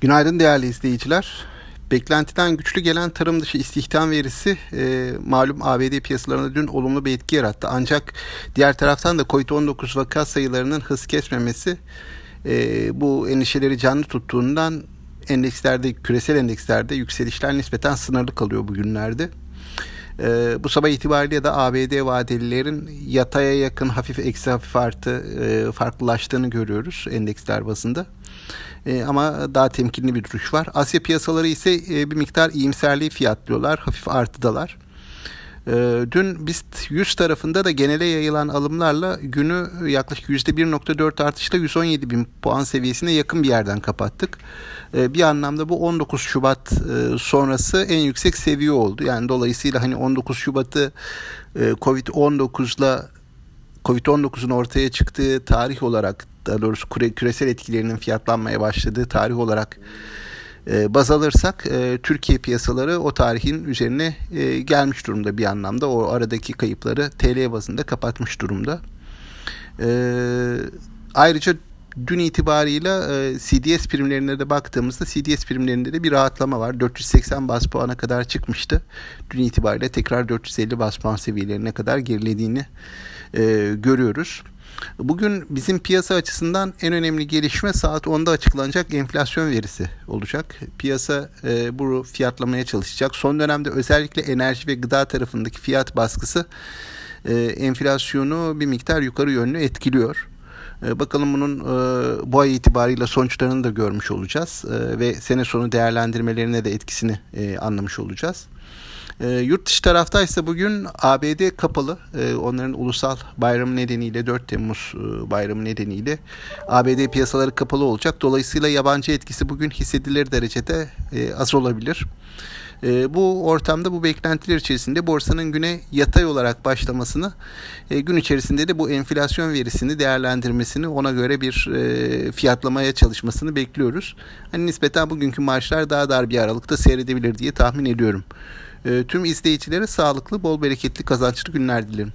Günaydın değerli izleyiciler. Beklentiden güçlü gelen tarım dışı istihdam verisi e, malum ABD piyasalarında dün olumlu bir etki yarattı. Ancak diğer taraftan da COVID-19 vaka sayılarının hız kesmemesi e, bu endişeleri canlı tuttuğundan endekslerde, küresel endekslerde yükselişler nispeten sınırlı kalıyor bugünlerde. E, bu sabah itibariyle de ABD vadelilerin yataya yakın hafif eksi hafif artı e, farklılaştığını görüyoruz endeksler bazında. E, ama daha temkinli bir duruş var. Asya piyasaları ise e, bir miktar iyimserliği fiyatlıyorlar. Hafif artıdalar. E, dün BIST 100 tarafında da genele yayılan alımlarla günü yaklaşık %1.4 artışla 117 bin puan seviyesine yakın bir yerden kapattık. Bir anlamda bu 19 Şubat sonrası en yüksek seviye oldu. Yani dolayısıyla hani 19 Şubat'ı e, Covid-19'la Covid-19'un ortaya çıktığı tarih olarak daha doğrusu küresel etkilerinin fiyatlanmaya başladığı tarih olarak e, baz alırsak e, Türkiye piyasaları o tarihin üzerine e, gelmiş durumda bir anlamda. O aradaki kayıpları TL bazında kapatmış durumda. E, ayrıca dün itibarıyla e, CDS primlerine de baktığımızda CDS primlerinde de bir rahatlama var. 480 bas puana kadar çıkmıştı. Dün itibariyle tekrar 450 bas puan seviyelerine kadar gerilediğini e, görüyoruz. Bugün bizim piyasa açısından en önemli gelişme saat 10'da açıklanacak enflasyon verisi olacak. Piyasa e, bu fiyatlamaya çalışacak. Son dönemde özellikle enerji ve gıda tarafındaki fiyat baskısı e, enflasyonu bir miktar yukarı yönlü etkiliyor. E, bakalım bunun e, bu ay itibariyle sonuçlarını da görmüş olacağız e, ve sene sonu değerlendirmelerine de etkisini e, anlamış olacağız. E, yurt dışı taraftaysa bugün ABD kapalı. Onların ulusal bayramı nedeniyle 4 Temmuz e, bayramı nedeniyle ABD piyasaları kapalı olacak. Dolayısıyla yabancı etkisi bugün hissedilir derecede e, az olabilir. E, bu ortamda bu beklentiler içerisinde borsanın güne yatay olarak başlamasını e, gün içerisinde de bu enflasyon verisini değerlendirmesini ona göre bir e, fiyatlamaya çalışmasını bekliyoruz. Hani nispeten bugünkü maaşlar daha dar bir aralıkta seyredebilir diye tahmin ediyorum. E, tüm izleyicilere sağlıklı, bol bereketli, kazançlı günler dilerim.